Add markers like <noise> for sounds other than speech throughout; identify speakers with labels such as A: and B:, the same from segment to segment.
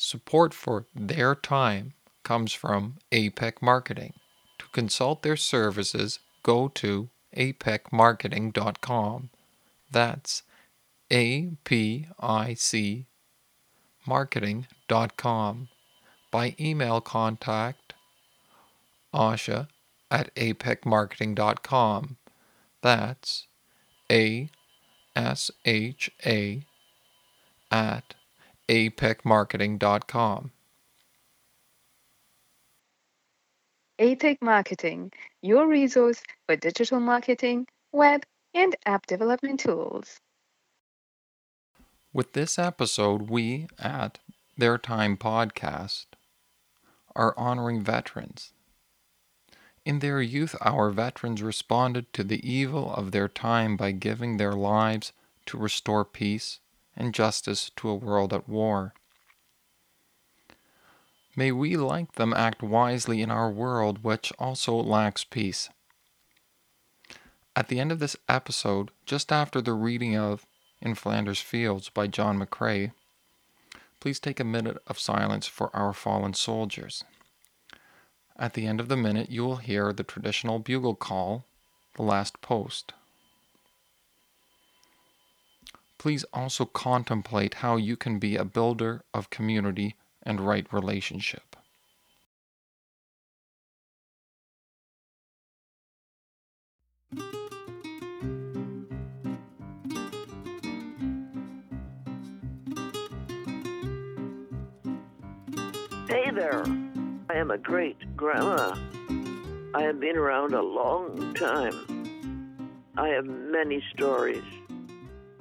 A: Support for their time comes from APIC Marketing. To consult their services, go to apicmarketing.com. That's A P I C marketing.com. By email contact asha at apicmarketing.com. That's A S H A at apicmarketing.com.
B: APIC Marketing, your resource for digital marketing, web, and app development tools.
A: With this episode, we at Their Time Podcast are honoring veterans. In their youth, our veterans responded to the evil of their time by giving their lives to restore peace and justice to a world at war. May we, like them, act wisely in our world which also lacks peace. At the end of this episode, just after the reading of In Flanders Fields by John McCrae, please take a minute of silence for our fallen soldiers. At the end of the minute, you will hear the traditional bugle call, the last post. Please also contemplate how you can be a builder of community and right relationship.
C: Hey there. I am a great grandma. I have been around a long time. I have many stories.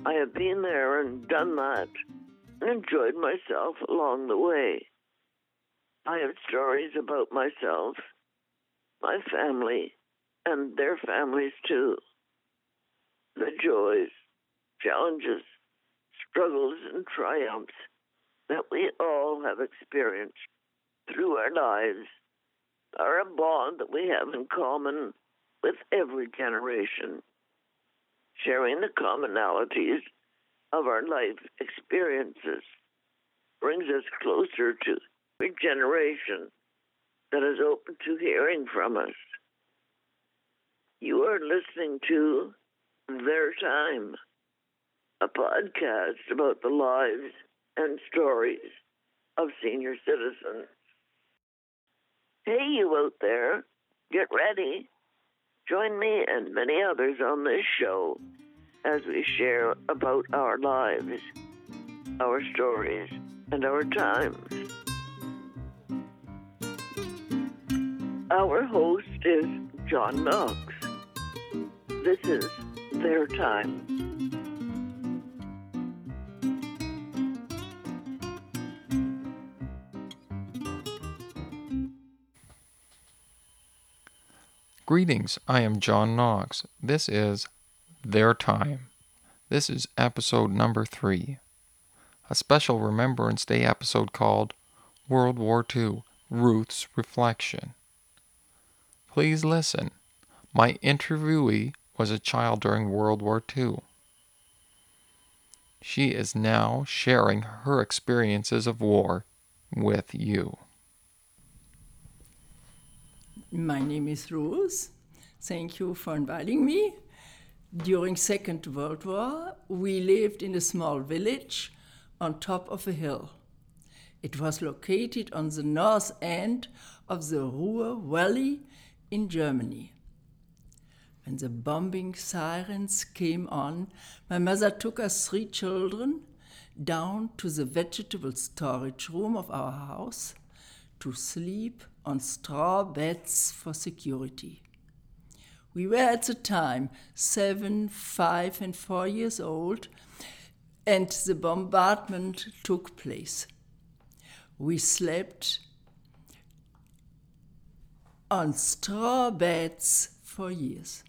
C: I have been there and done that and enjoyed myself along the way. I have stories about myself, my family, and their families too. The joys, challenges, struggles, and triumphs that we all have experienced through our lives are a bond that we have in common with every generation, sharing the commonalities of our life experiences brings us closer to every generation that is open to hearing from us. You are listening to Their Time, a podcast about the lives and stories of senior citizens. Hey, you out there, get ready. Join me and many others on this show as we share about our lives, our stories, and our times. Our host is John Knox. This is their time.
A: Greetings, I am John Knox. This is Their Time. This is episode number three, a special Remembrance Day episode called World War II Ruth's Reflection. Please listen. My interviewee was a child during World War II. She is now sharing her experiences of war with you.
D: My name is Rose. Thank you for inviting me. During Second World War, we lived in a small village on top of a hill. It was located on the north end of the Ruhr Valley in Germany. When the bombing sirens came on, my mother took us three children down to the vegetable storage room of our house to sleep on straw beds for security. We were at the time seven, five, and four years old, and the bombardment took place. We slept on straw beds for years.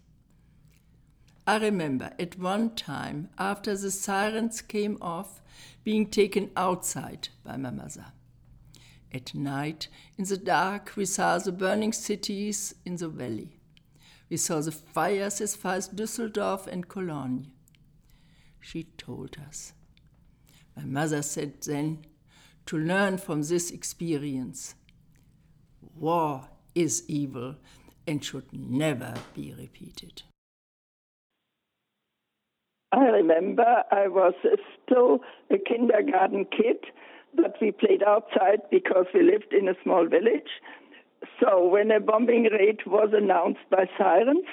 D: I remember at one time, after the sirens came off, being taken outside by my mother. At night, in the dark, we saw the burning cities in the valley. We saw the fires as far as Düsseldorf and Cologne. She told us. My mother said then, to learn from this experience. War is evil and should never be repeated.
E: I remember I was still a kindergarten kid, but we played outside because we lived in a small village. So when a bombing raid was announced by sirens,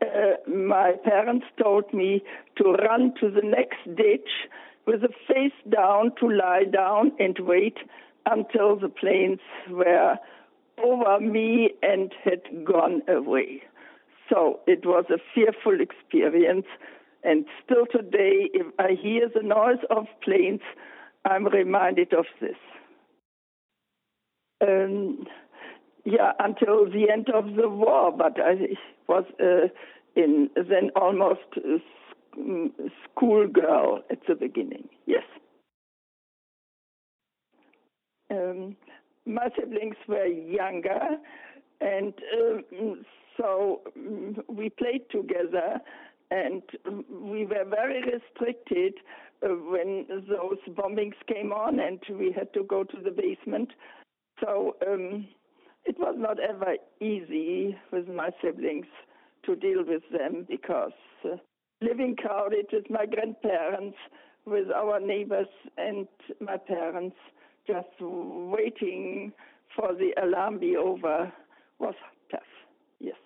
E: uh, my parents told me to run to the next ditch with the face down to lie down and wait until the planes were over me and had gone away. So it was a fearful experience. And still today, if I hear the noise of planes, I'm reminded of this. Um, yeah, until the end of the war, but I was uh, in then almost a schoolgirl at the beginning. Yes. Um, my siblings were younger, and um, so um, we played together, and we were very restricted uh, when those bombings came on, and we had to go to the basement. So um, it was not ever easy with my siblings to deal with them because uh, living crowded with my grandparents, with our neighbors and my parents, just waiting for the alarm be over was tough. Yes.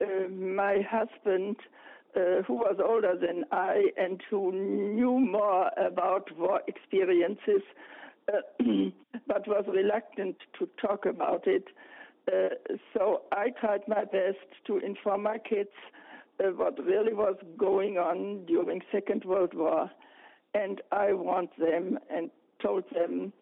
E: Uh, my husband, uh, who was older than I and who knew more about war experiences, uh, <clears throat> but was reluctant to talk about it, uh, so I tried my best to inform my kids uh, what really was going on during Second World War, and I warned them and told them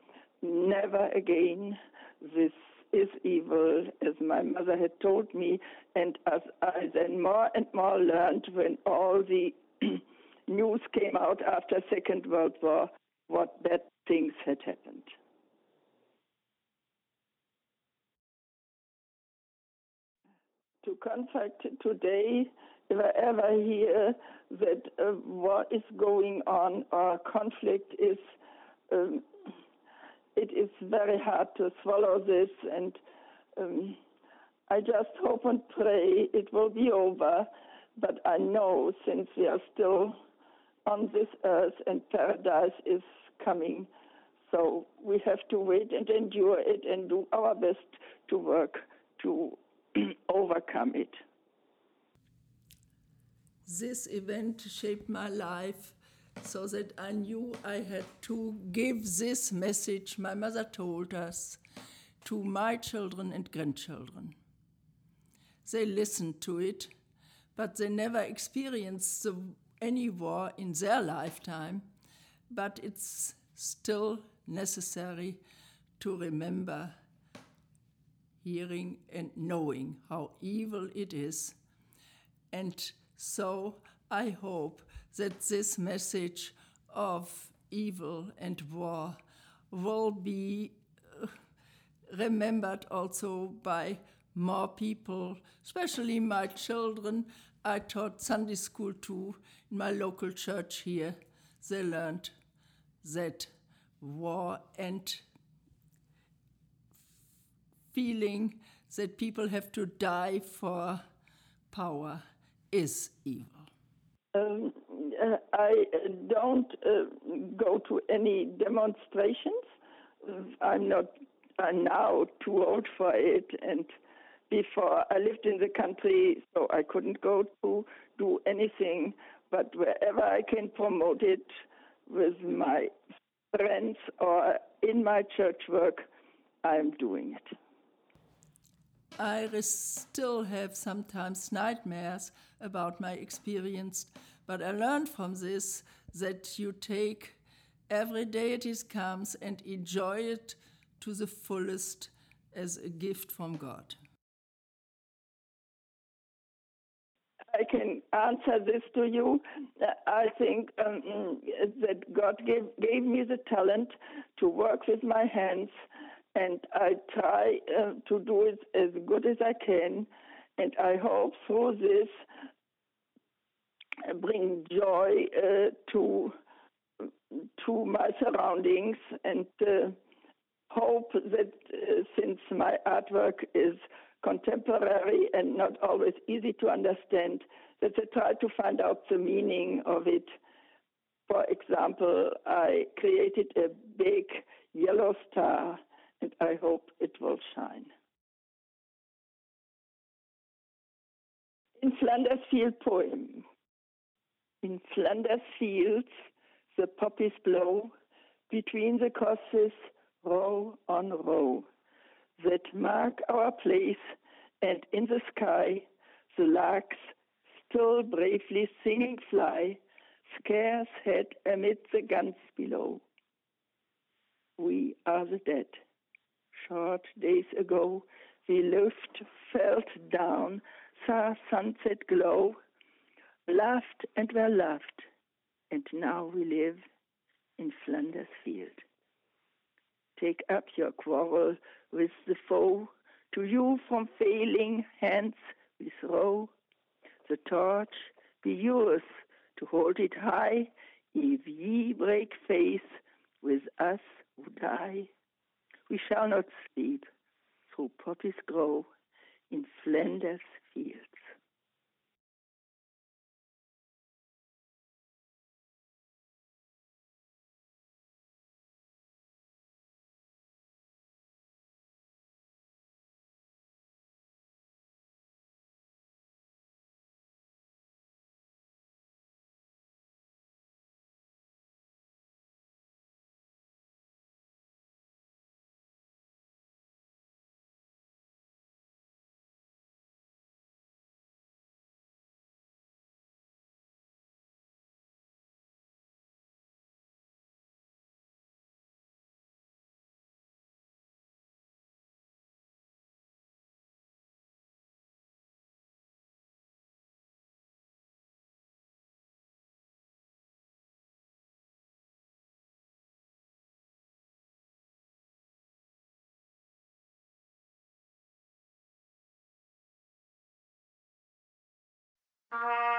E: never again this is evil, as my mother had told me, and as I then more and more learned when all the <clears throat> news came out after Second World War, what bad things had happened. to conflict today, if I ever hear that uh, war is going on or conflict is, um, it is very hard to swallow this. And um, I just hope and pray it will be over. But I know since we are still on this earth and paradise is coming, so we have to wait and endure it and do our best to work to <clears throat> overcome it.
D: This event shaped my life so that I knew I had to give this message my mother told us to my children and grandchildren. They listened to it, but they never experienced the, any war in their lifetime. But it's still necessary to remember hearing and knowing how evil it is. And so I hope that this message of evil and war will be uh, remembered also by more people, especially my children. I taught Sunday school too in my local church here. They learned that war and feeling that people have to die for power is evil?
E: Um, I don't uh, go to any demonstrations. I'm not I'm now too old for it, and before I lived in the country, so I couldn't go to do anything. But wherever I can promote it with my friends or in my church work, I'm doing it.
D: I still have sometimes nightmares about my experience, but I learned from this that you take every day it comes and enjoy it to the fullest as a gift from God.
E: I can answer this to you. I think um, that God gave, gave me the talent to work with my hands and I try uh, to do it as good as I can. And I hope through this uh, bring joy uh, to my surroundings and uh, hope that uh, since my artwork is contemporary and not always easy to understand, that they try to find out the meaning of it. For example, I created a big yellow star and I hope it will shine. In Flanders Field poem. In Flanders fields, the poppies blow between the crosses, row on row, that mark our place, and in the sky, the larks still bravely singing fly, scarce head amid the guns below. We are the dead. Short days ago, we lived, felt down, saw sunset glow, laughed and were loved, and now we live in Flanders field. Take up your quarrel with the foe, to you from failing hands we throw. The torch be yours to hold it high, if ye break faith with us who die. We shall not sleep, through poppies grow in Flanders fields.
F: You.